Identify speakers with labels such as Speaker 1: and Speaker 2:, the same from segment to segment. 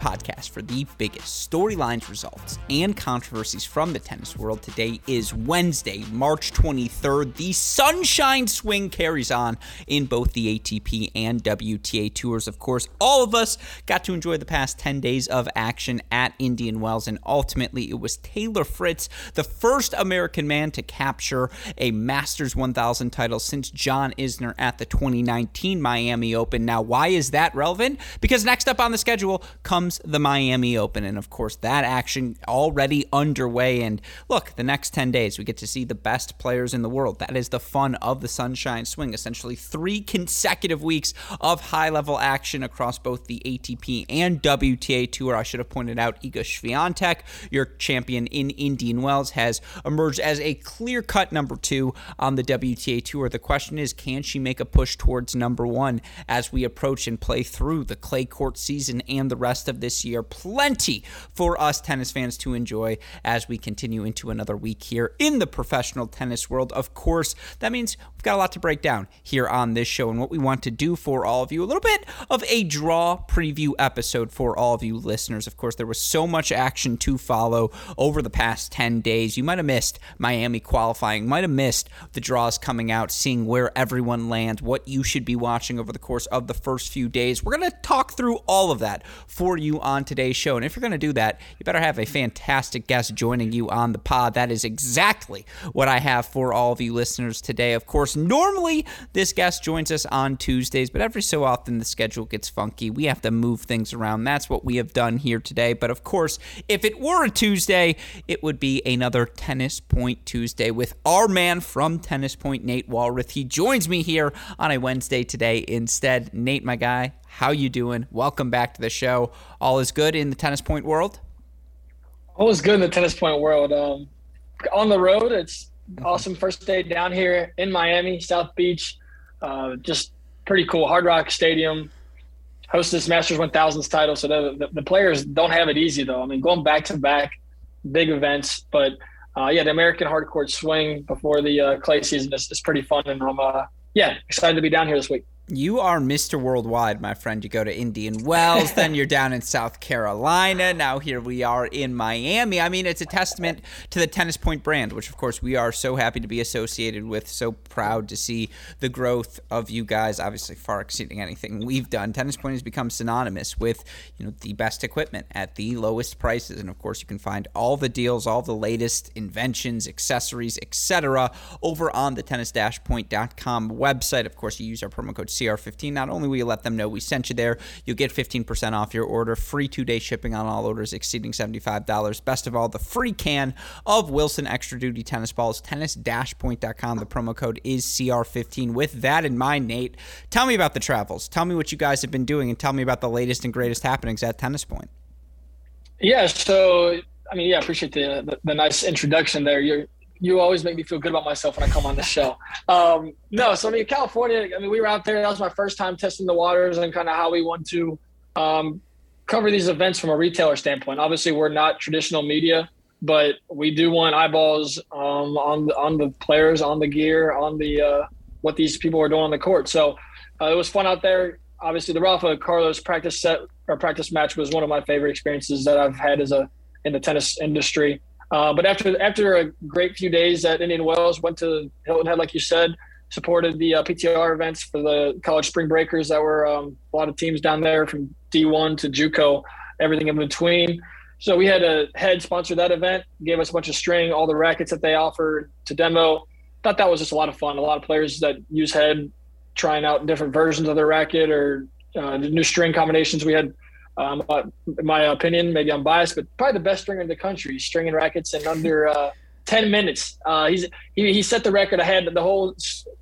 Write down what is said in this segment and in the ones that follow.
Speaker 1: podcast for the biggest storylines, results, and controversies from the tennis world. Today is Wednesday, March 23rd. The sunshine swing carries on in both the ATP and WTA tours. Of course, all of us got to enjoy the past 10 days of action at Indian Wells, and ultimately it was Taylor Fritz, the first American man to capture a Masters 1000 title since John Isner at the 2019 Miami Open. Now, why is that relevant? Because next up on the schedule comes comes the Miami Open. And of course, that action already underway. And look, the next 10 days, we get to see the best players in the world. That is the fun of the Sunshine Swing. Essentially, three consecutive weeks of high level action across both the ATP and WTA Tour. I should have pointed out Iga Swiatek, your champion in Indian Wells, has emerged as a clear cut number two on the WTA Tour. The question is, can she make a push towards number one as we approach and play through the clay court season and the rest of this year. Plenty for us tennis fans to enjoy as we continue into another week here in the professional tennis world. Of course, that means we've got a lot to break down here on this show and what we want to do for all of you. A little bit of a draw preview episode for all of you listeners. Of course, there was so much action to follow over the past 10 days. You might have missed Miami qualifying, might have missed the draws coming out, seeing where everyone lands, what you should be watching over the course of the first few days. We're going to talk through all of that for you you on today's show. And if you're going to do that, you better have a fantastic guest joining you on the pod. That is exactly what I have for all of you listeners today. Of course, normally this guest joins us on Tuesdays, but every so often the schedule gets funky. We have to move things around. That's what we have done here today. But of course, if it were a Tuesday, it would be another Tennis Point Tuesday with our man from Tennis Point, Nate Walroth. He joins me here on a Wednesday today instead. Nate, my guy, how you doing? Welcome back to the show. All is good in the tennis point world.
Speaker 2: All is good in the tennis point world. Um, on the road, it's awesome. First day down here in Miami, South Beach. Uh, just pretty cool. Hard Rock Stadium hosts this Masters 1000s title. So the, the, the, players don't have it easy though. I mean, going back to back, big events, but uh, yeah, the American hardcourt swing before the uh, clay season is, is pretty fun, and I'm uh, yeah excited to be down here this week.
Speaker 1: You are Mr. Worldwide, my friend. You go to Indian Wells, then you're down in South Carolina. Now here we are in Miami. I mean, it's a testament to the Tennis Point brand, which of course we are so happy to be associated with. So proud to see the growth of you guys, obviously far exceeding anything we've done. Tennis Point has become synonymous with, you know, the best equipment at the lowest prices, and of course you can find all the deals, all the latest inventions, accessories, etc. over on the tennis-point.com website. Of course, you use our promo code CR15. Not only will you let them know we sent you there, you'll get 15% off your order, free two day shipping on all orders exceeding $75. Best of all, the free can of Wilson Extra Duty tennis balls, tennis point.com. The promo code is CR15. With that in mind, Nate, tell me about the travels. Tell me what you guys have been doing and tell me about the latest and greatest happenings at Tennis Point.
Speaker 2: Yeah, so I mean, yeah, I appreciate the, the, the nice introduction there. You're you always make me feel good about myself when I come on the show. Um, no, so I mean, California. I mean, we were out there. That was my first time testing the waters and kind of how we want to um, cover these events from a retailer standpoint. Obviously, we're not traditional media, but we do want eyeballs um, on the on the players, on the gear, on the uh, what these people are doing on the court. So uh, it was fun out there. Obviously, the Rafa Carlos practice set or practice match was one of my favorite experiences that I've had as a in the tennis industry. Uh, but after after a great few days at Indian Wells, went to Hilton Head, like you said, supported the uh, PTR events for the college spring breakers that were um, a lot of teams down there from D1 to JUCO, everything in between. So we had a head sponsor that event, gave us a bunch of string, all the rackets that they offered to demo. Thought that was just a lot of fun. A lot of players that use head trying out different versions of their racket or uh, new string combinations. We had um, in my opinion, maybe I'm biased, but probably the best stringer in the country, stringing rackets in under uh, 10 minutes. Uh, he's he, he set the record. I had the whole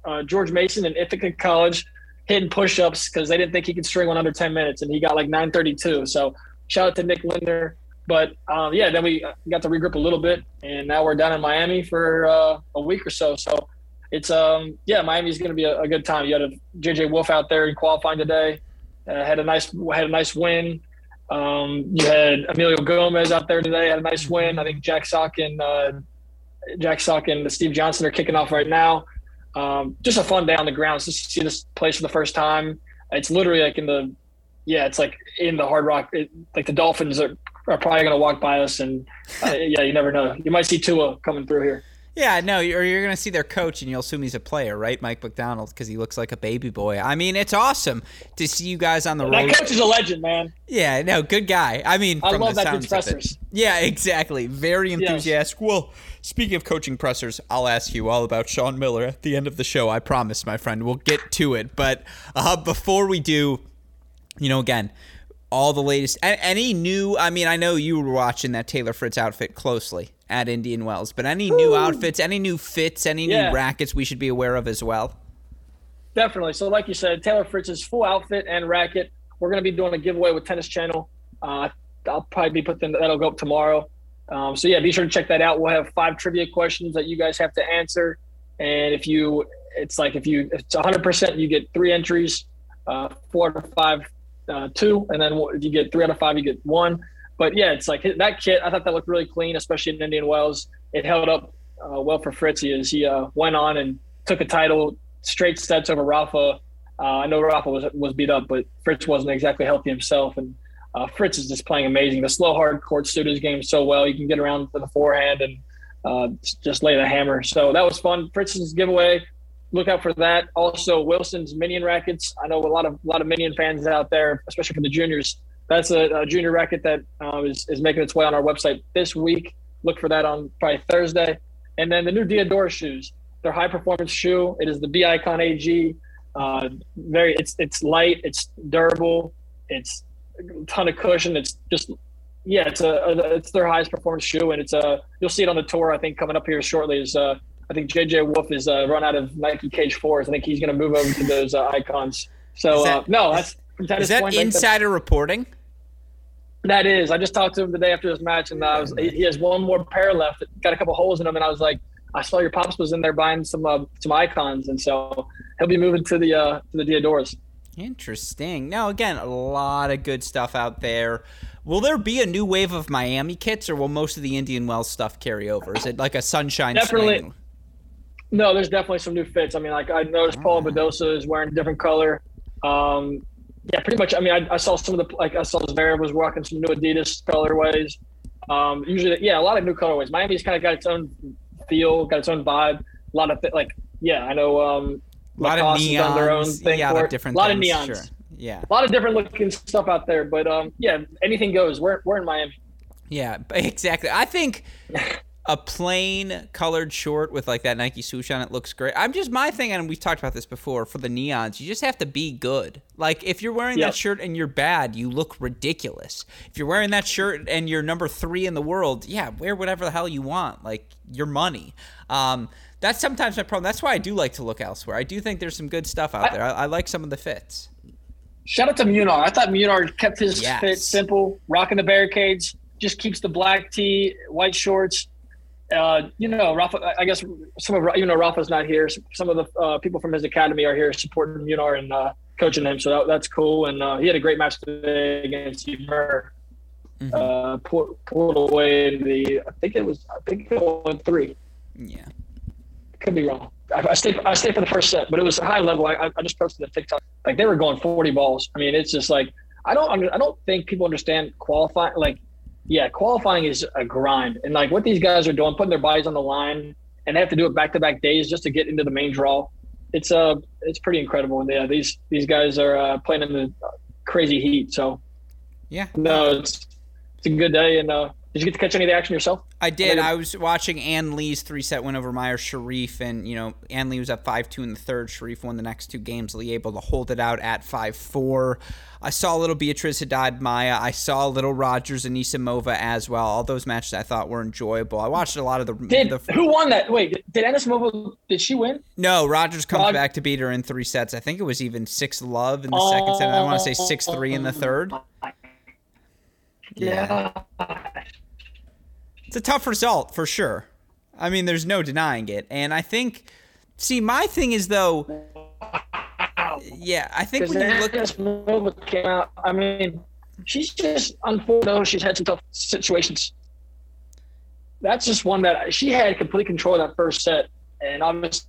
Speaker 2: uh, George Mason and Ithaca College hitting push-ups because they didn't think he could string one under 10 minutes, and he got like 932. So shout out to Nick Linder. But um, yeah, then we got to regroup a little bit, and now we're down in Miami for uh, a week or so. So it's um yeah, Miami's going to be a, a, good time. You had a JJ Wolf out there in qualifying today. Uh, had a nice had a nice win. Um, you had Emilio Gomez out there today. Had a nice win. I think Jack Sock and uh, Jack Sock and Steve Johnson are kicking off right now. Um, just a fun day on the grounds Just to see this place for the first time. It's literally like in the yeah, it's like in the Hard Rock. It, like the Dolphins are, are probably going to walk by us, and uh, yeah, you never know. You might see Tua coming through here.
Speaker 1: Yeah, no, or you're going to see their coach and you'll assume he's a player, right? Mike McDaniel, because he looks like a baby boy. I mean, it's awesome to see you guys on the
Speaker 2: road.
Speaker 1: That
Speaker 2: coach is a legend, man.
Speaker 1: Yeah, no, good guy. I mean,
Speaker 2: I
Speaker 1: from
Speaker 2: love
Speaker 1: the
Speaker 2: that dude's pressers.
Speaker 1: Yeah, exactly. Very enthusiastic. Yes. Well, speaking of coaching pressers, I'll ask you all about Sean Miller at the end of the show. I promise, my friend. We'll get to it. But uh, before we do, you know, again, all the latest, any new, I mean, I know you were watching that Taylor Fritz outfit closely at Indian Wells. But any new outfits, any new fits, any yeah. new rackets we should be aware of as well?
Speaker 2: Definitely. So, like you said, Taylor Fritz's full outfit and racket. We're going to be doing a giveaway with Tennis Channel. Uh, I'll probably be putting that'll go up tomorrow. Um, so yeah, be sure to check that out. We'll have five trivia questions that you guys have to answer, and if you, it's like if you, it's 100, percent you get three entries, uh, four out of five, uh, two, and then if you get three out of five, you get one. But yeah, it's like that kit. I thought that looked really clean, especially in Indian Wells. It held up uh, well for Fritzy as he uh, went on and took a title straight sets over Rafa. Uh, I know Rafa was was beat up, but Fritz wasn't exactly healthy himself, and uh, Fritz is just playing amazing. The slow hard court suited his game so well. You can get around to the forehand and uh, just lay the hammer. So that was fun. Fritz's giveaway. Look out for that. Also, Wilson's Minion rackets. I know a lot of a lot of Minion fans out there, especially for the juniors that's a, a junior racket that uh, is is making its way on our website this week. Look for that on probably Thursday. And then the new Diadora shoes. They're high performance shoe. It is the B Icon AG. Uh, very, it's it's light, it's durable, it's a ton of cushion. It's just yeah, it's a, a, it's their highest performance shoe, and it's a you'll see it on the tour. I think coming up here shortly is uh, I think JJ Wolf is uh, run out of Nike Cage Fours. I think he's going to move over to those uh, icons. So that, uh, no, that's
Speaker 1: is that point, insider reporting?
Speaker 2: That is. I just talked to him the day after this match, and I was, he has one more pair left. Got a couple holes in them, and I was like, I saw your pops was in there buying some uh, some icons, and so he'll be moving to the uh, to the Diadoras.
Speaker 1: Interesting. Now, again, a lot of good stuff out there. Will there be a new wave of Miami kits, or will most of the Indian Wells stuff carry over? Is it like a sunshine?
Speaker 2: Definitely.
Speaker 1: Swing?
Speaker 2: No, there's definitely some new fits. I mean, like I noticed Paul Badosa is wearing a different color. Um, yeah, pretty much. I mean, I, I, saw some of the like I saw Zverev was rocking some new Adidas colorways. Um, usually, yeah, a lot of new colorways. Miami's kind of got its own feel, got its own vibe. A lot of like, yeah, I know. Um,
Speaker 1: a lot Lacoste of neons, their own thing yeah, for different.
Speaker 2: A lot
Speaker 1: things,
Speaker 2: of neons.
Speaker 1: Sure. Yeah,
Speaker 2: a lot of different looking stuff out there. But um, yeah, anything goes. We're we're in Miami.
Speaker 1: Yeah, exactly. I think a plain colored short with like that Nike swoosh on it looks great. I'm just my thing, and we've talked about this before. For the neons, you just have to be good. Like if you're wearing yep. that shirt and you're bad, you look ridiculous. If you're wearing that shirt and you're number three in the world, yeah, wear whatever the hell you want. Like your money. Um, that's sometimes my problem. That's why I do like to look elsewhere. I do think there's some good stuff out I, there. I, I, like some of the fits.
Speaker 2: Shout out to Munar. I thought Munar kept his yes. fit simple, rocking the barricades. Just keeps the black tee, white shorts uh, you know, Rafa, I guess some of, even though Rafa's not here, some of the uh, people from his academy are here supporting Munar and uh, coaching him. So that, that's cool. And uh, he had a great match today against Ymer. Mm-hmm. Uh, pulled, pulled away in the, I think it was, I think it was three.
Speaker 1: Yeah.
Speaker 2: Could be wrong. I, I stayed, I stayed for the first set, but it was a high level. I, I just posted a TikTok. Like they were going 40 balls. I mean, it's just like, I don't, I don't think people understand qualifying. Like yeah, qualifying is a grind. And like what these guys are doing, putting their bodies on the line, and they have to do it back to back days just to get into the main draw. It's uh, it's pretty incredible. And yeah, these these guys are uh, playing in the crazy heat. So
Speaker 1: yeah,
Speaker 2: no, it's it's a good day, and uh, Did you get to catch any of the action yourself?
Speaker 1: I did. I was watching Ann Li's three set win over Mayar Sherif, and you know Ann Li was up five two in the third. Sherif won the next two games. Li able to hold it out at five four. I saw a little Beatriz Haddad Maya. I saw a little Rogers and Anisimova as well. All those matches I thought were enjoyable. I watched a lot of the.
Speaker 2: Did
Speaker 1: the,
Speaker 2: who won that? Wait, did Anisimova? Did she win?
Speaker 1: No, Rogers comes back to beat her in three sets. I think it was even six love in the oh, second set. I want to say six three in the third.
Speaker 2: Oh yeah.
Speaker 1: It's a tough result for sure. I mean, there's no denying it. And I think, see, my thing is though, yeah, I think when you look
Speaker 2: at came out, I mean, she's just unfortunately she's had some tough situations. That's just one that she had complete control of that first set, and obviously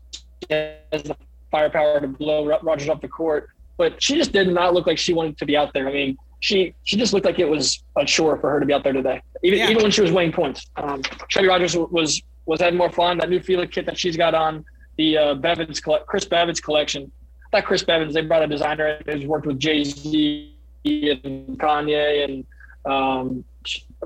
Speaker 2: has the firepower to blow Rogers off the court. But she just did not look like she wanted to be out there. I mean, she she just looked like it was a chore for her to be out there today, even yeah. even when she was winning points. Um, Shelby Rogers was was having more fun. That new Fila kit that she's got on the uh, Bevans Chris Bevans collection. That Chris Bevans they brought a designer who's worked with Jay Z and Kanye and um,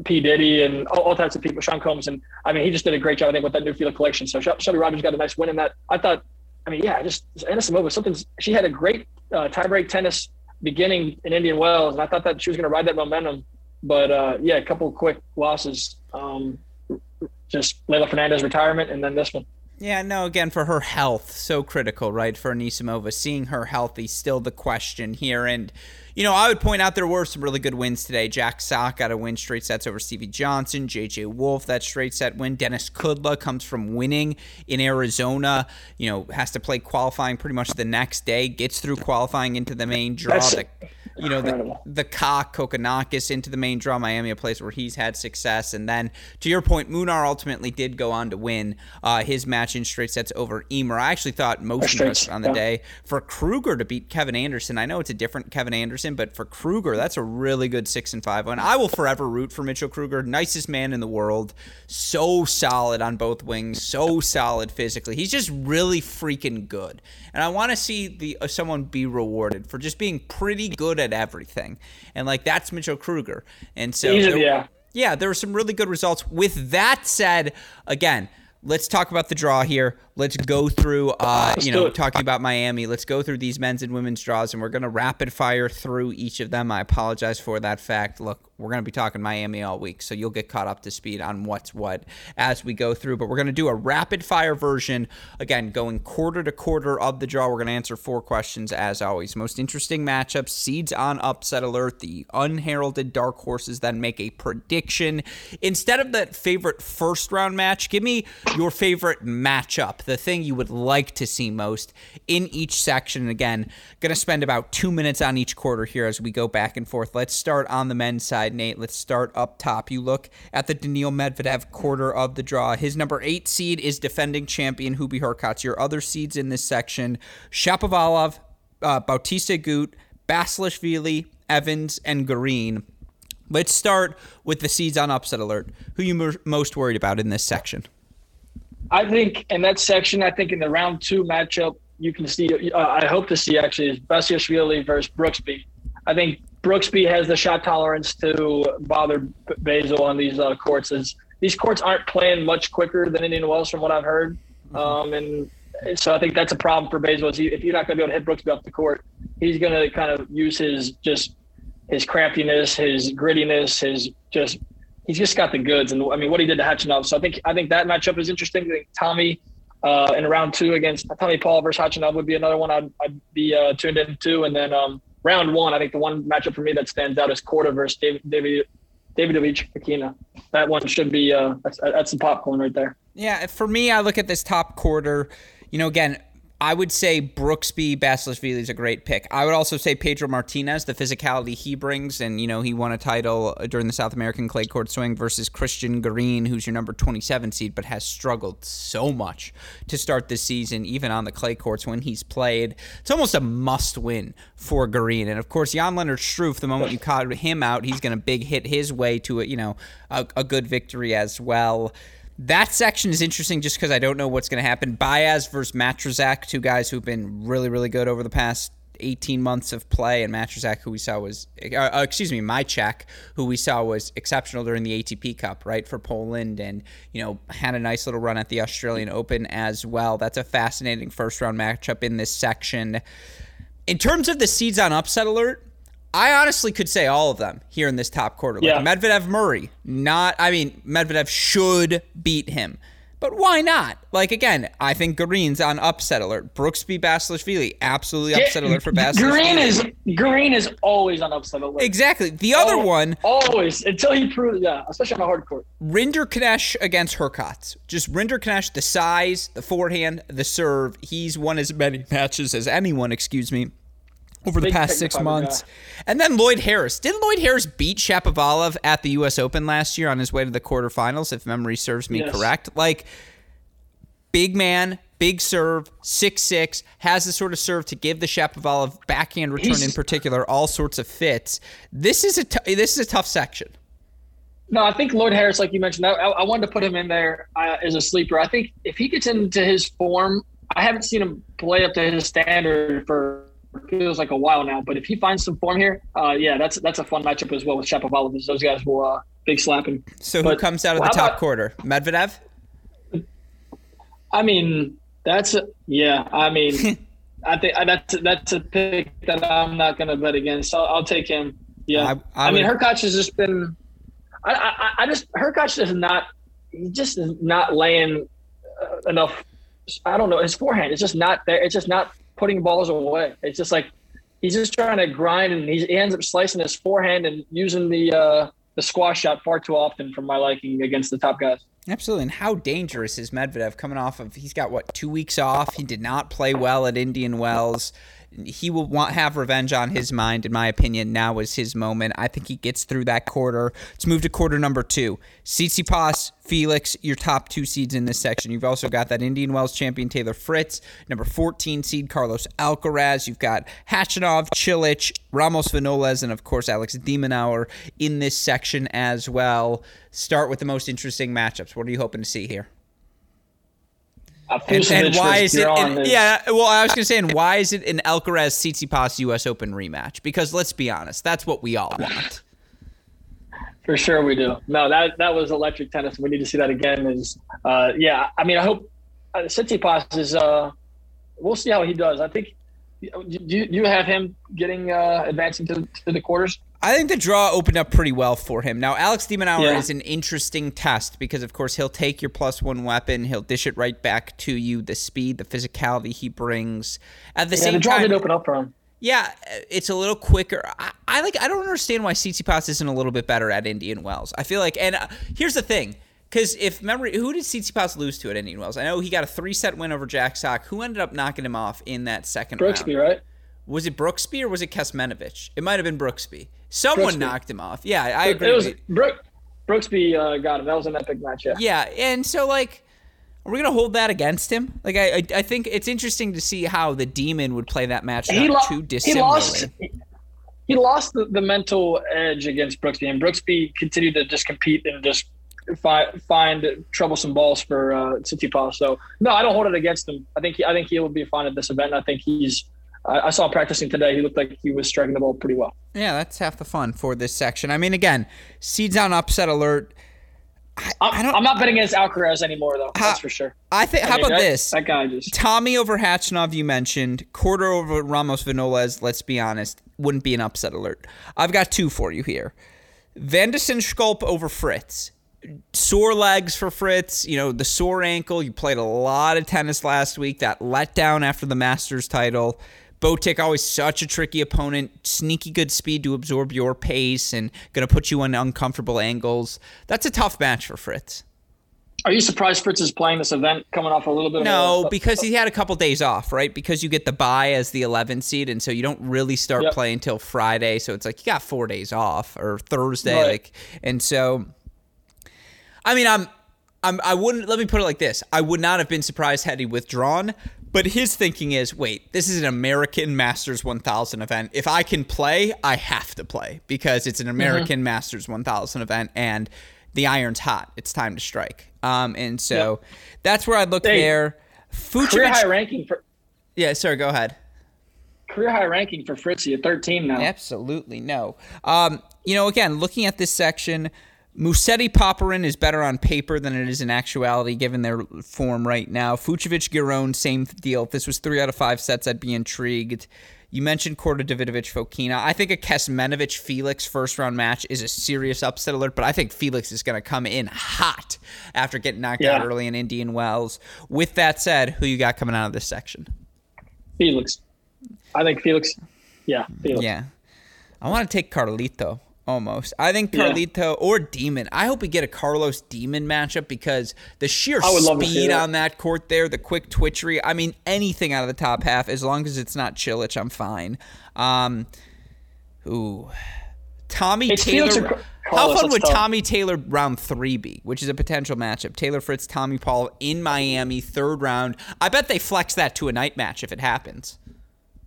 Speaker 2: P Diddy and all, all, types of people. Sean Combs and I mean he just did a great job I think with that new Fila collection. So Shelby Rogers got a nice win in that. I thought. I mean, yeah, just Anisimova. Something she had a great uh, tiebreak tennis beginning in Indian Wells, and I thought that she was going to ride that momentum. But uh, yeah, a couple quick losses. Um, just Leylah Fernandez retirement, and then this one.
Speaker 1: Yeah, no, again, for her health, so critical, right? For Anisimova, seeing her healthy, still the question here. And you know, I would point out there were some really good wins today. Jack Sock got a win straight sets over Stevie Johnson. JJ Wolf, that straight set win. Denis Kudla comes from winning in Arizona. You know, has to play qualifying pretty much the next day, gets through qualifying into the main draw. The, you know, the, the cock Kokkinakis into the main draw. Miami, a place where he's had success. And then, to your point, Munar ultimately did go on to win uh, his match in straight sets over Ymer. I actually thought most on the yeah. day for Krueger to beat Kevin Anderson. I know it's a different Kevin Anderson, but for Krueger, that's a really good six and five one. I will forever root for Mitchell Krueger, nicest man in the world, so solid on both wings, so solid physically. He's just really freaking good, and I want to see the uh, someone be rewarded for just being pretty good at everything. And like that's Mitchell Krueger. And so
Speaker 2: there, yeah.
Speaker 1: Yeah, there were some really good results. With that said, again, let's talk about the draw here. Let's go through, uh, you know, talking about Miami. Let's go through these men's and women's draws, and we're going to rapid fire through each of them. I apologize for that fact. Look, we're going to be talking Miami all week, so you'll get caught up to speed on what's what as we go through. But we're going to do a rapid fire version, again, going quarter to quarter of the draw. We're going to answer four questions as always. Most interesting matchups, seeds on upset alert, the unheralded dark horses then make a prediction. Instead of that favorite first round match, give me your favorite matchup the thing you would like to see most in each section. And again, going to spend about two minutes on each quarter here as we go back and forth. Let's start on the men's side, Nate. Let's start up top. You look at the Daniil Medvedev quarter of the draw. His number eight seed is defending champion Hubi Hurkacz. Your other seeds in this section Shapovalov, uh, Bautista Agut, Basilashvili, Evans, and Garin. Let's start with the seeds on upset alert. Who you most worried about in this section?
Speaker 2: I think in that section, I think in the round two matchup, you can see. Uh, I hope to see actually is Basilashvili versus Brooksby. I think Brooksby has the shot tolerance to bother Basil on these uh, courts. As these courts aren't playing much quicker than Indian Wells, from what I've heard, mm-hmm. um, and so I think that's a problem for Basil. Is he, if you're not going to be able to hit Brooksby off the court, he's going to kind of use his just his craftiness, his grittiness, his just he's just got the goods. And I mean, what he did to Khachanov. So I think I think that matchup is interesting. I think Tommy uh, in round two against Tommy Paul versus Khachanov would be another one I'd, I'd be uh, tuned into. And then um, round one, I think the one matchup for me that stands out is Korda versus David David Fokina. That one should be uh, that's, that's some popcorn right there.
Speaker 1: Yeah, for me, I look at this top quarter. You know, again, I would say Brooksby Basilashvili is a great pick. I would also say Pedro Martinez, the physicality he brings, and you know he won a title uh, during the South American clay court swing versus Cristian Garin, who's your number 27 seed, but has struggled so much to start this season, even on the clay courts when he's played. It's almost a must win for Garin, and of course Jan Lennard Struff. The moment you cut him out, he's going to big hit his way to a you know a, a good victory as well. That section is interesting just because I don't know what's going to happen. Baez versus Majchrzak, two guys who've been really, really good over the past 18 months of play, and Majchrzak, who we saw was, uh, uh, excuse me, Majchrzak, who we saw was exceptional during the ATP Cup, right, for Poland, and, you know, had a nice little run at the Australian Open as well. That's a fascinating first round matchup in this section. In terms of the seeds on upset alert, I honestly could say all of them here in this top quarter. Like
Speaker 2: Yeah.
Speaker 1: Medvedev Murray, not, I mean, Medvedev should beat him. But why not? Like again, I think Garin's on upset alert. Brooksby Basilashvili, absolutely upset alert for Basilashvili.
Speaker 2: Garin is Garin is always on upset alert.
Speaker 1: exactly the other
Speaker 2: Al-
Speaker 1: one.
Speaker 2: always until he proves yeah, especially on a hard court.
Speaker 1: Rinderknech against Hurkacz. Just Rinderknech, the size, the forehand, the serve. He's won as many matches as anyone. Excuse me. Over the past six months. And then Lloyd Harris. Didn't Lloyd Harris beat Shapovalov at the U.S. Open last year on his way to the quarterfinals, if memory serves me
Speaker 2: Yes.
Speaker 1: correct? Like, big man, big serve, six six, has the sort of serve to give the Shapovalov backhand return
Speaker 2: He's-
Speaker 1: in particular all sorts of fits. This is a t- this is a tough section.
Speaker 2: No, I think Lloyd Harris, like you mentioned, I, I wanted to put him in there uh, as a sleeper. I think if he gets into his form, I haven't seen him play up to his standard for feels like a while now. But if he finds some form here, uh, yeah, that's that's a fun matchup as well with Shapovalov. Those guys will uh, big slap him.
Speaker 1: So who comes out of
Speaker 2: how
Speaker 1: the top
Speaker 2: about-
Speaker 1: quarter? Medvedev?
Speaker 2: I mean, that's a, yeah. I mean, I think that's that's a pick that I'm not going to bet against. So I'll take him. Yeah,
Speaker 1: I-
Speaker 2: I,
Speaker 1: I
Speaker 2: mean,
Speaker 1: would-
Speaker 2: Hurkacz has just been. I, I, I just Hurkacz is not. He just is not laying uh, enough. I don't know. His forehand is just not there. It's just not putting balls away. It's just like he's just trying to grind, and he ends up slicing his forehand and using the uh, the squash shot far too often for my liking against the top guys.
Speaker 1: Absolutely. And how dangerous is Medvedev coming off of? He's got what two weeks off. He did not play well at Indian Wells. He will want have revenge on his mind. In my opinion, now is his moment. I think he gets through that quarter. Let's move to quarter number two. Tsitsipas, Felix, your top two seeds in this section. You've also got that Indian Wells champion Taylor Fritz, number 14 seed Carlos Alcaraz. You've got Khachanov, Cilic, Ramos Vinolas, and of course Alex de Minaur in this section as well. Start with the most interesting matchups. What are you hoping to see here? And, and why is it? And- yeah, well, I was going to say, and why is it an Alcaraz Tsitsipas U.S. Open rematch? Because let's be honest, that's what we all want.
Speaker 2: For sure, we do. No, that that was electric tennis. We need to see that again. Is uh, yeah. I mean, I hope uh, Tsitsipas is. Uh, we'll see how he does. I think. Do you, do you have him getting uh, advancing to, to the quarters?
Speaker 1: I think the draw opened up pretty well for him. Now, Alex de Minaur
Speaker 2: Yeah.
Speaker 1: is an interesting test because, of course, he'll take your plus one weapon, he'll dish it right back to you. The speed, the physicality he brings. At the
Speaker 2: Yeah,
Speaker 1: same
Speaker 2: the draw
Speaker 1: time,
Speaker 2: did open up for him.
Speaker 1: Yeah, it's a little quicker. I, I like. I don't understand why Tsitsipas isn't a little bit better at Indian Wells. I feel like, and uh, here's the thing, because if memory, who did Tsitsipas lose to at Indian Wells? I know he got a three set win over Jack Sock. Who ended up knocking him off in that second
Speaker 2: Brooksby,
Speaker 1: round?
Speaker 2: Brooksby, right?
Speaker 1: Was it Brooksby or was it Kecmanovic? It might have been Brooksby. Someone
Speaker 2: Brooksby.
Speaker 1: knocked him off. Yeah, I agree.
Speaker 2: It was
Speaker 1: with.
Speaker 2: Brook, Brooksby uh, got him. That was an epic match. Yeah.
Speaker 1: Yeah, and so like, are we gonna hold that against him? Like, I I, I think it's interesting to see how the demon would play that match
Speaker 2: He, lo-
Speaker 1: too
Speaker 2: he
Speaker 1: dissimilarly.
Speaker 2: lost. He lost the, the mental edge against Brooksby, and Brooksby continued to just compete and just fi- find troublesome balls for uh, Tsitsipas. So no, I don't hold it against him. I think he, I think he will be fine at this event. I think he's. I, I saw him practicing today. He looked like he was striking the ball pretty well.
Speaker 1: Yeah, that's half the fun for this section. I mean, again, seeds on upset alert. I, I
Speaker 2: I'm,
Speaker 1: don't.
Speaker 2: I'm not betting against Alcaraz anymore, though.
Speaker 1: How-
Speaker 2: that's for sure.
Speaker 1: I think.
Speaker 2: I
Speaker 1: How
Speaker 2: mean,
Speaker 1: about
Speaker 2: that-
Speaker 1: this?
Speaker 2: That guy just.
Speaker 1: Tommy over Khachanov, you mentioned. Korda over Ramos Vinolas, let's be honest, wouldn't be an upset alert. I've got two for you here. Van de Zandschulp over Fritz. Sore legs for Fritz, you know, the sore ankle. You played a lot of tennis last week. That letdown after the Masters title. Botic, always such a tricky opponent. Sneaky good speed to absorb your pace and going to put you in uncomfortable angles. That's a tough match for Fritz.
Speaker 2: Are you surprised Fritz is playing this event coming off a little bit of
Speaker 1: No, because he had a couple days off, right? Because you get the bye as the 11 seed, and so you don't really start
Speaker 2: Yep.
Speaker 1: playing till Friday. So it's like you got four days off or Thursday,
Speaker 2: Right.
Speaker 1: like, and so. I mean, I'm, I'm, I wouldn't. Let me put it like this: I would not have been surprised had he withdrawn. But his thinking is, wait, this is an American Masters 1000 event. If I can play, I have to play because it's an
Speaker 2: Mm-hmm.
Speaker 1: American Masters 1000 event, and the iron's hot. It's time to strike. Um, and so that's where I'd look
Speaker 2: Hey,
Speaker 1: there.
Speaker 2: career high ranking for
Speaker 1: yeah. Sorry, go ahead.
Speaker 2: career high ranking for Fritzy at 13 now.
Speaker 1: Absolutely no. Um, you know, again, looking at this section, Musetti Popyrin is better on paper than it is in actuality, given their form right now. Fucsovics Giron, same deal. If this was three out of five sets, I'd be intrigued. You mentioned Korda Davidovich Fokina. I think a Kecmanovic Felix first round match is a serious upset alert, but I think Felix is going to come in hot after getting knocked yeah. out early in Indian Wells. With that said, who you got coming out of this section?
Speaker 2: Felix. I think Felix. Yeah, Felix.
Speaker 1: Yeah. I want to take Carlito almost. I think Carlito yeah. or Demon. I hope we get a Carlos Demon matchup because the sheer speed that. on that court there, the quick twitchery. I mean, anything out of the top half, as long as it's not Cilic, I'm fine. Um, ooh, Tommy it Taylor. How fun would tough. Tommy Taylor round three be? Which is a potential matchup. Taylor Fritz, Tommy Paul in Miami, third round. I bet they flex that to a night match if it happens.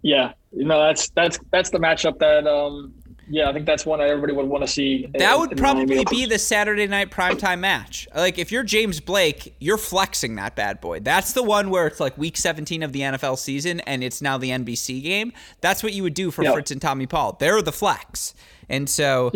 Speaker 2: Yeah, you know that's that's that's the matchup that um yeah, I think that's one that everybody would want to see.
Speaker 1: Uh, that in, would in probably be the Saturday night primetime match. Like if you're James Blake, you're flexing that bad boy. That's the one where it's like week 17 of the NFL season and it's now the NBC game. That's what you would do for. Fritz and Tommy Paul. They're the flex. And so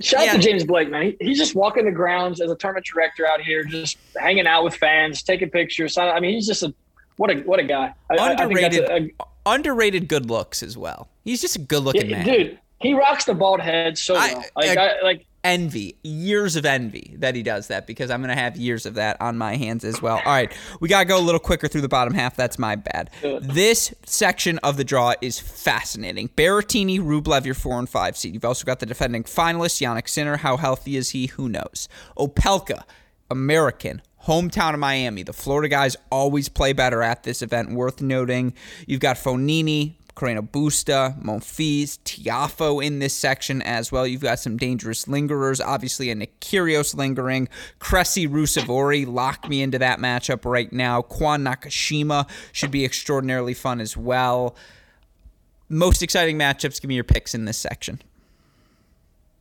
Speaker 2: Shout yeah. out to James Blake, man. He, he's just walking the grounds as a tournament director out here, just hanging out with fans, taking pictures. I mean, he's just a what a what a guy.
Speaker 1: Underrated, a, a, underrated good looks as well. He's just a good looking yeah, man,
Speaker 2: dude. He rocks the bald head so well. Like, uh, I, like
Speaker 1: envy, years of envy that he does that because I'm going to have years of that on my hands as well. All right, we got to go a little quicker through the bottom half. That's my bad. This section of the draw is fascinating. Berrettini, Rublev, your four and five seed. You've also got the defending finalist, Jannik Sinner. How healthy is he? Who knows? Opelka, American, hometown of Miami. The Florida guys always play better at this event, worth noting. You've got Fognini, Carreño Busta, Monfils, Tiafoe in this section as well. You've got some dangerous lingerers, obviously a Nick Kyrgios lingering. Cressy Ruusuvuori, lock me into that matchup right now. Kwon Nakashima should be extraordinarily fun as well. Most exciting matchups, give me your picks in this section.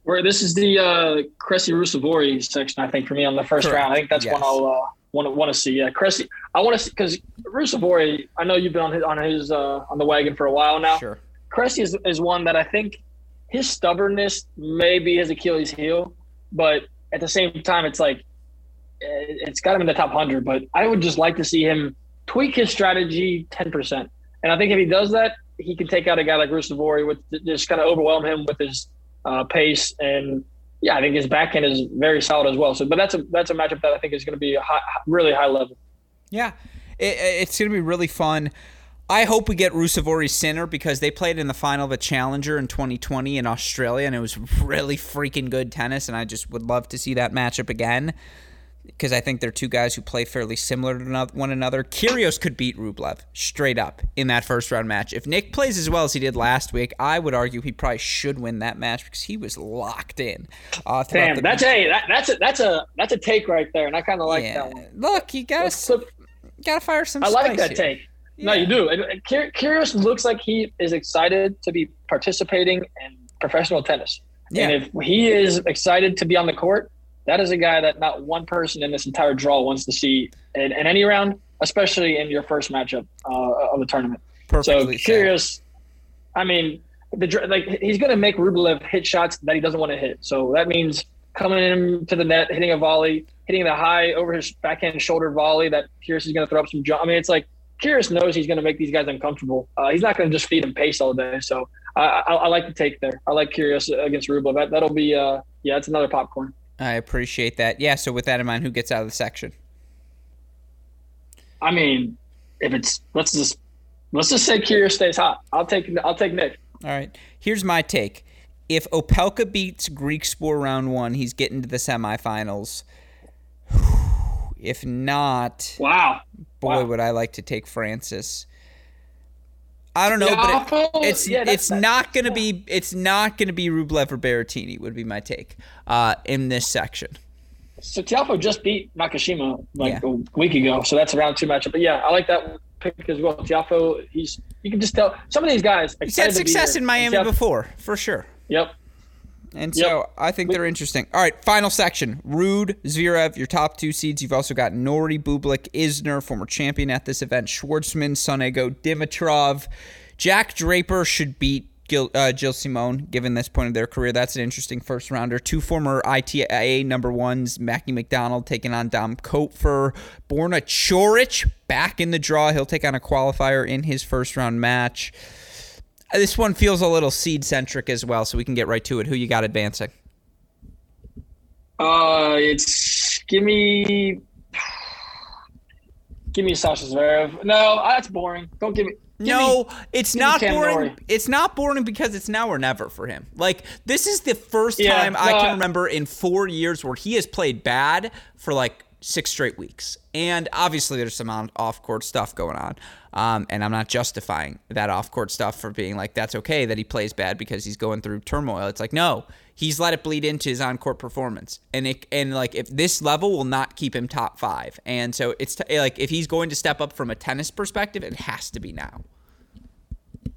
Speaker 2: Where this is the uh, Cressy Ruusuvuori section, I think, for me on the first Correct. round. I think that's yes. one I'll uh, want to want to see. Yeah, Cressy. I want to see because Ruusuvuori. I know you've been on his on his uh, on the wagon for a while now.
Speaker 1: Sure.
Speaker 2: Cressy is, is one that I think his stubbornness may be his Achilles heel, but at the same time, it's like it's got him in the top hundred. But I would just like to see him tweak his strategy ten percent, and I think if he does that, he can take out a guy like Ruusuvuori with just kind of overwhelm him with his uh, pace, and yeah, I think his backhand is very solid as well. So, but that's a that's a matchup that I think is going to be a high, really high level.
Speaker 1: Yeah, it, it's going to be really fun. I hope we get Ruusuvuori Sinner because they played in the final of a Challenger in 2020 in Australia, and it was really freaking good tennis. And I just would love to see that matchup again because I think they're two guys who play fairly similar to one another. Kyrgios could beat Rublev straight up in that first round match. If Nick plays as well as he did last week, I would argue he probably should win that match because he was locked in.
Speaker 2: Uh, Damn, that's a that, that's a that's a that's a take right there, and I kind of like yeah. that one.
Speaker 1: Look, you gotta gotta fire some. I
Speaker 2: like that
Speaker 1: here.
Speaker 2: take. Yeah. No, you do. Kyrgios looks like he is excited to be participating in professional tennis. Yeah. And if he is excited to be on the court, that is a guy that not one person in this entire draw wants to see in, in any round, especially in your first matchup uh, of the tournament. Perfectly so curious. I mean, the like he's going to make Rublev hit shots that he doesn't want to hit. So that means coming into the net, hitting a volley, hitting the high over his backhand shoulder volley that Kyrgios is going to throw up some jump. I mean, it's like Kyrgios knows he's going to make these guys uncomfortable. Uh, he's not going to just feed them pace all day. So I, I, I, like the take there. I like Kyrgios against Rublev. That, that'll be uh, yeah, it's another popcorn.
Speaker 1: I appreciate that. Yeah, so with that in mind, who gets out of the section?
Speaker 2: I mean, if it's let's just let's just say Kyrgios stays hot. I'll take I'll take Nick.
Speaker 1: All right. Here's my take. If Opelka beats Griekspoor round one, he's getting to the semifinals. If not,
Speaker 2: wow,
Speaker 1: boy,
Speaker 2: wow.
Speaker 1: would I like to take Francis. I don't know, but it, it's yeah, it's not going to be it's not going to be Rublev or Berrettini would be my take uh, in this section.
Speaker 2: So Tiafoe just beat Nakashima like yeah. a week ago, so that's a round two matchup. But yeah, I like that pick as well. Tiafoe, he's you can just tell some of these guys.
Speaker 1: He's had success in Miami before, for sure.
Speaker 2: Yep.
Speaker 1: And so. I think they're interesting. All right, final section. Ruud, Zverev, your top two seeds. You've also got Norrie, Bublik, Isner, former champion at this event, Schwartzman, Sonego, Dimitrov. Jack Draper should beat Gil, uh, Gilles Simon, given this point of their career. That's an interesting first rounder. Two former ITA number ones, Mackie McDonald taking on Dom Koepfer. Borna Coric back in the draw. He'll take on a qualifier in his first round match. This one feels a little seed centric as well, so we can get right to it. Who you got advancing?
Speaker 2: Uh, it's give me, give me Sasha Zverev. No, that's boring. Don't give me. Give
Speaker 1: no,
Speaker 2: me,
Speaker 1: it's not boring. It's not boring because it's now or never for him. Like this is the first
Speaker 2: Yeah,
Speaker 1: time
Speaker 2: no,
Speaker 1: I can remember in four years where he has played bad for like six straight weeks. And obviously, there's some on- off-court stuff going on. Um, and I'm not justifying that off-court stuff for being like that's okay that he plays bad because he's going through turmoil. It's like no, he's let it bleed into his on-court performance, and it and like if this level will not keep him top five, and so it's t- like if he's going to step up from a tennis perspective, it has to be now.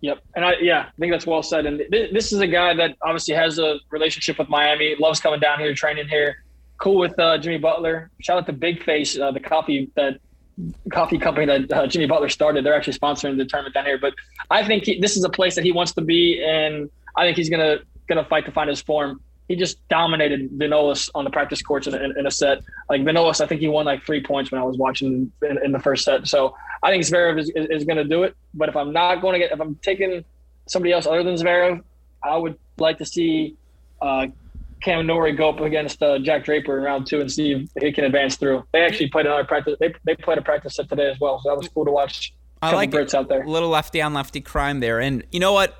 Speaker 2: Yep, and I yeah, I think that's well said. And th- this is a guy that obviously has a relationship with Miami, loves coming down here, training here. Cool with uh, Jimmy Butler. Shout out to Big Face, uh, the coffee that coffee company that uh, Jimmy Butler started. They're actually sponsoring the tournament down here. But I think he, this is a place that he wants to be, and I think he's gonna gonna fight to find his form. He just dominated Vinolas on the practice courts in, in, in a set. Like Vinolas, I think he won like three points when I was watching in, in the first set. So I think Zverev is, is, is going to do it. But if I'm not going to get, if I'm taking somebody else other than Zverev, I would like to see uh, Cam Norrie go up against uh, Jack Draper in round two and see if he can advance through. They actually played another practice. They, they played a practice set today as well, so that was cool to watch.
Speaker 1: I like
Speaker 2: Brits out there.
Speaker 1: little lefty on lefty crime there. And you know what?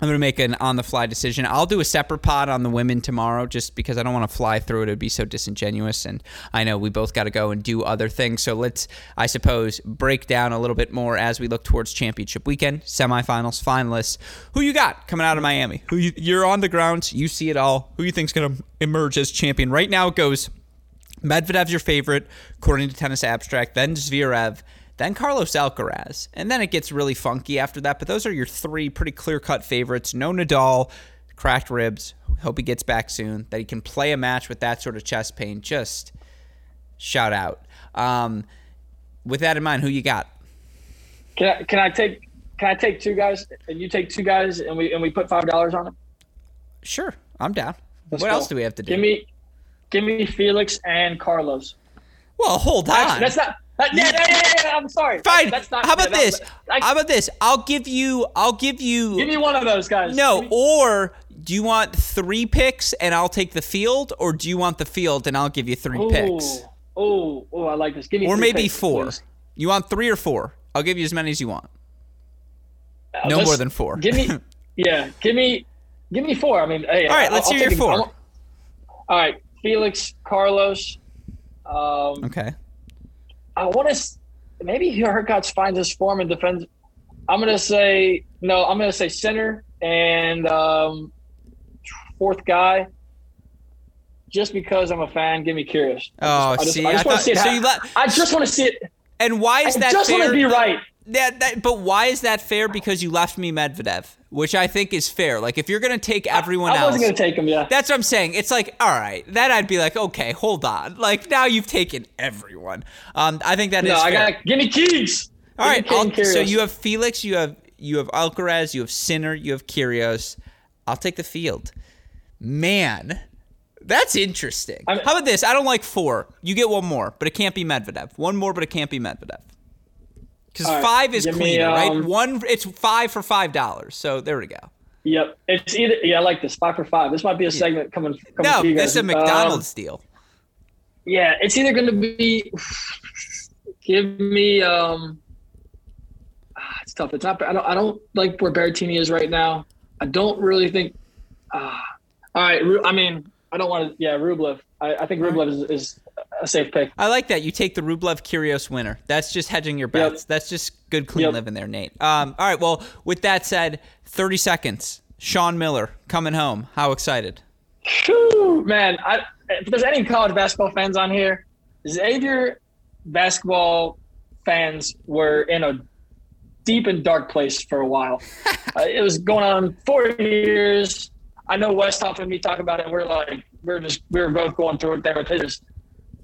Speaker 1: I'm gonna make an on the fly decision. I'll do a separate pod on the women tomorrow, just because I don't want to fly through it. It'd be so disingenuous, and I know we both got to go and do other things. So let's, I suppose, break down a little bit more as we look towards championship weekend, semifinals, finalists. Who you got coming out of Miami? Who you, you're on the ground? You see it all. Who you think's gonna emerge as champion? Right now, it goes. Medvedev's your favorite, according to Tennis Abstract, then Zverev, then Carlos Alcaraz. And then it gets really funky after that. But those are your three pretty clear cut favorites. No Nadal, cracked ribs. Hope he gets back soon. That he can play a match with that sort of chest pain. Just shout out. Um, with that in mind, who you got?
Speaker 2: Can I, can I take can I take two guys and you take two guys and we and we put five dollars on it?
Speaker 1: Sure, I'm down.
Speaker 2: Let's
Speaker 1: what
Speaker 2: go.
Speaker 1: else do we have to do?
Speaker 2: Give me give me Felix and Carlos.
Speaker 1: well, hold on.
Speaker 2: Actually, that's not. Yeah, yeah, yeah, yeah, I'm sorry.
Speaker 1: Fine.
Speaker 2: That's not.
Speaker 1: How about this?
Speaker 2: I-
Speaker 1: How about this? I'll give you. I'll give you.
Speaker 2: give me one of those guys.
Speaker 1: No,
Speaker 2: me-
Speaker 1: or do you want three picks and I'll take the field, or do you want the field and I'll give you three picks?
Speaker 2: Oh, oh, I like this. Give me
Speaker 1: Or maybe
Speaker 2: picks,
Speaker 1: four.
Speaker 2: please.
Speaker 1: You want three or four? I'll give you as many as you want.
Speaker 2: Uh,
Speaker 1: No more than four.
Speaker 2: Give me, yeah, give me, give me four. I mean, hey,
Speaker 1: All right, let's hear your four.
Speaker 2: All right, Felix, Carlos. Um,
Speaker 1: Okay.
Speaker 2: I want to. Maybe Hurkacz finds his form and defends. I'm gonna say no. I'm gonna say Sinner and um, fourth guy. Just because I'm a fan, give me Kyrgios.
Speaker 1: Oh,
Speaker 2: I just,
Speaker 1: see,
Speaker 2: I
Speaker 1: I
Speaker 2: just want
Speaker 1: thought-
Speaker 2: to see it.
Speaker 1: so you let-
Speaker 2: I just want to see it.
Speaker 1: And why is
Speaker 2: I
Speaker 1: that
Speaker 2: just
Speaker 1: fair?
Speaker 2: want to be right.
Speaker 1: That, that, but why is that fair? Because you left me Medvedev, which I think is fair. Like if you're gonna take everyone
Speaker 2: I
Speaker 1: else,
Speaker 2: wasn't gonna take him. Yeah.
Speaker 1: That's what I'm saying. It's like, all right, that I'd be like, okay, hold on. Like now you've taken everyone. Um, I think that is
Speaker 2: no, I
Speaker 1: fair.
Speaker 2: got give me keys.
Speaker 1: All right, so you have Felix, you have you have Alcaraz, you have Sinner, you have Kyrgios. I'll take the field. Man, that's interesting.
Speaker 2: I'm-
Speaker 1: How about this? I don't like four. You get one more, but it can't be Medvedev. One more, but it can't be Medvedev. Because
Speaker 2: right,
Speaker 1: five is
Speaker 2: give me,
Speaker 1: cleaner, right?
Speaker 2: um,
Speaker 1: One, it's five for five dollars. So there we go.
Speaker 2: Yep. It's either yeah, I like this five for five. This might be a segment coming. coming
Speaker 1: No,
Speaker 2: to you
Speaker 1: this is a McDonald's deal.
Speaker 2: Um, yeah, it's either going to be. Give me. um ah, It's tough. It's not. I don't. I don't like where Berrettini is right now. I don't really think. ah all right. I mean, I don't want to. Yeah, Rublev. I, I think Rublev is, is a safe pick.
Speaker 1: I like that. You take the Rublev Kyrgios winner. That's just hedging your bets. That's just good, clean
Speaker 2: Yep.
Speaker 1: living there, Nate. Um, all right. Well, with that said, 30 seconds. Sean Miller coming home. How excited?
Speaker 2: Whew, man, I, if there's any college basketball fans on here, Xavier basketball fans were in a deep and dark place for a while. uh, it was going on four years. I know Westhoff and me talk about it, we're like, we're just, we were both going through it there with his.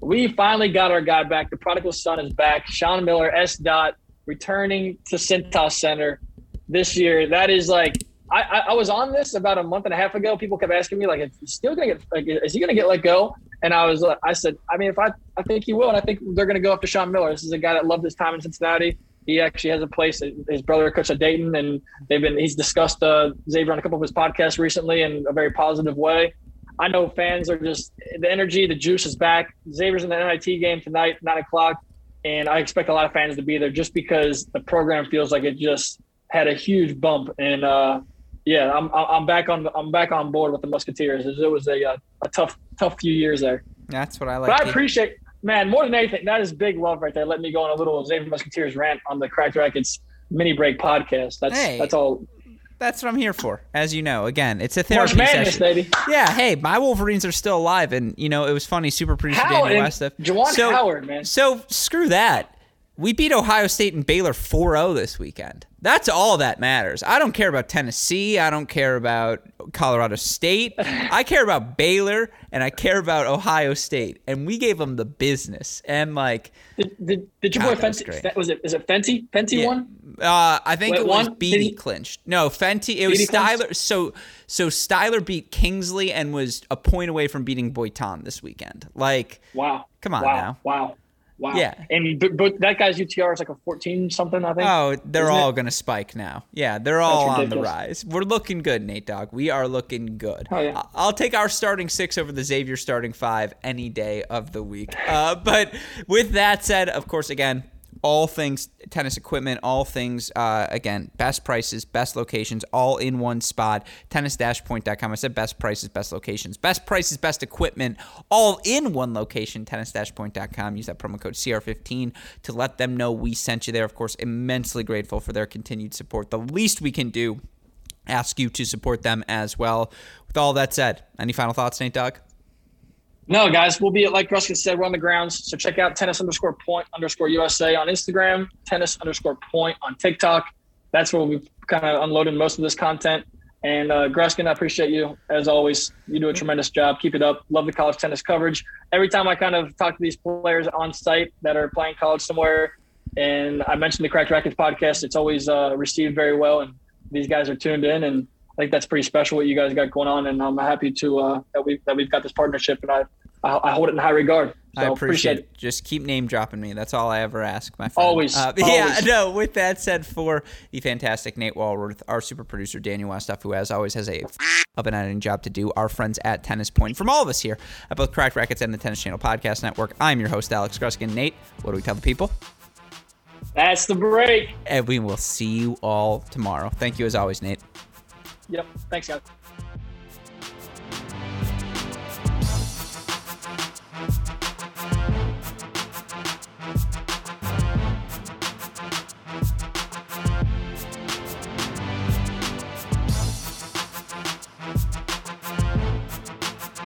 Speaker 2: We finally got our guy back. The prodigal son is back. Sean Miller, S. Dot, returning to Cintas Center. this year. That is like I, I, I was on this about a month and a half ago. People kept asking me like, "Is he still gonna get? Like, is he gonna get let go?" And I was, I said, I mean, if I, I think he will, and I think they're gonna go after Sean Miller. This is a guy that loved his time in Cincinnati. He actually has a place. His brother coached at Dayton, and they've been. He's discussed uh, Xavier on a couple of his podcasts recently in a very positive way. I know fans are just the energy, the juice is back. Xavier's in the NIT game tonight, nine o'clock, and I expect a lot of fans to be there just because the program feels like it just had a huge bump. And uh, yeah, I'm I'm back on I'm back on board with the Musketeers. It was a uh, a tough tough few years there.
Speaker 1: That's what I like.
Speaker 2: But I appreciate man more than anything. That is big love right there. Let me go on a little Xavier Musketeers rant on the Cracked Racquets mini break podcast. That's hey, that's all
Speaker 1: that's what I'm here for. As you know, again, it's a therapy
Speaker 2: March Madness,
Speaker 1: session.
Speaker 2: baby.
Speaker 1: Yeah, hey, my Wolverines are still alive, and you know it was funny. Super producer
Speaker 2: Howard,
Speaker 1: Daniel Westoff.
Speaker 2: Juwan so, Howard, man.
Speaker 1: So screw that. We beat Ohio State and Baylor 4-0 this weekend. That's all that matters. I don't care about Tennessee. I don't care about Colorado State. I care about Baylor and I care about Ohio State. And we gave them the business. And like,
Speaker 2: did, did, did your boy Fenty? Was it is it Fenty? Fenty yeah. won?
Speaker 1: Uh, I think Wait, it was Beatty clinched. No, Fenty. It was Styler. Clinched? So so Styler beat Kingsley and was a point away from beating Boyton this weekend. Like,
Speaker 2: wow.
Speaker 1: Come on
Speaker 2: wow.
Speaker 1: now.
Speaker 2: Wow. Wow.
Speaker 1: Yeah.
Speaker 2: And but, but, that guy's UTR is like a 14 something, I think.
Speaker 1: Oh, they're Isn't all going to spike now. Yeah, they're all on the rise. We're looking good, Nate Dog. We are looking good.
Speaker 2: Oh, yeah.
Speaker 1: I'll take our starting six over the Xavier starting five any day of the week. Uh, but with that said, of course, again, all things tennis equipment, all things, uh, again, best prices, best locations, all in one spot. Tennis-point.com. I said best prices, best locations. Best prices, best equipment, all in one location. Tennis-point.com. Use that promo code CR15 to let them know we sent you there. Of course, immensely grateful for their continued support. The least we can do, ask you to support them as well. With all that said, any final thoughts, Nate Dog?
Speaker 2: No, guys, we'll be like Gruskin said, we're on the grounds. So check out tennis underscore point underscore USA on Instagram, tennis underscore point on TikTok. That's where we've kind of unloaded most of this content. And uh, Gruskin, I appreciate you as always. You do a tremendous job. Keep it up. Love the college tennis coverage. Every time I kind of talk to these players on site that are playing college somewhere, and I mentioned the Cracked Racquets podcast, it's always uh, received very well. And these guys are tuned in, and I think that's pretty special what you guys got going on, and I'm happy to uh, that we that we've got this partnership, and I I, hold it in high regard. So
Speaker 1: I appreciate,
Speaker 2: appreciate
Speaker 1: it. Just keep name dropping me. That's all I ever ask, my friend.
Speaker 2: Always,
Speaker 1: uh,
Speaker 2: always.
Speaker 1: Yeah, no, with that said, for the fantastic Nate Walroth, our super producer, Daniel Westoff, who as always has a of an editing job to do, our friends at Tennis Point, from all of us here at both Cracked Racquets and the Tennis Channel Podcast Network, I'm your host, Alex Gruskin. Nate, what do we tell the people?
Speaker 2: That's the break.
Speaker 1: And we will see you all tomorrow. Thank you as always, Nate.
Speaker 2: Yep. Thanks, guys.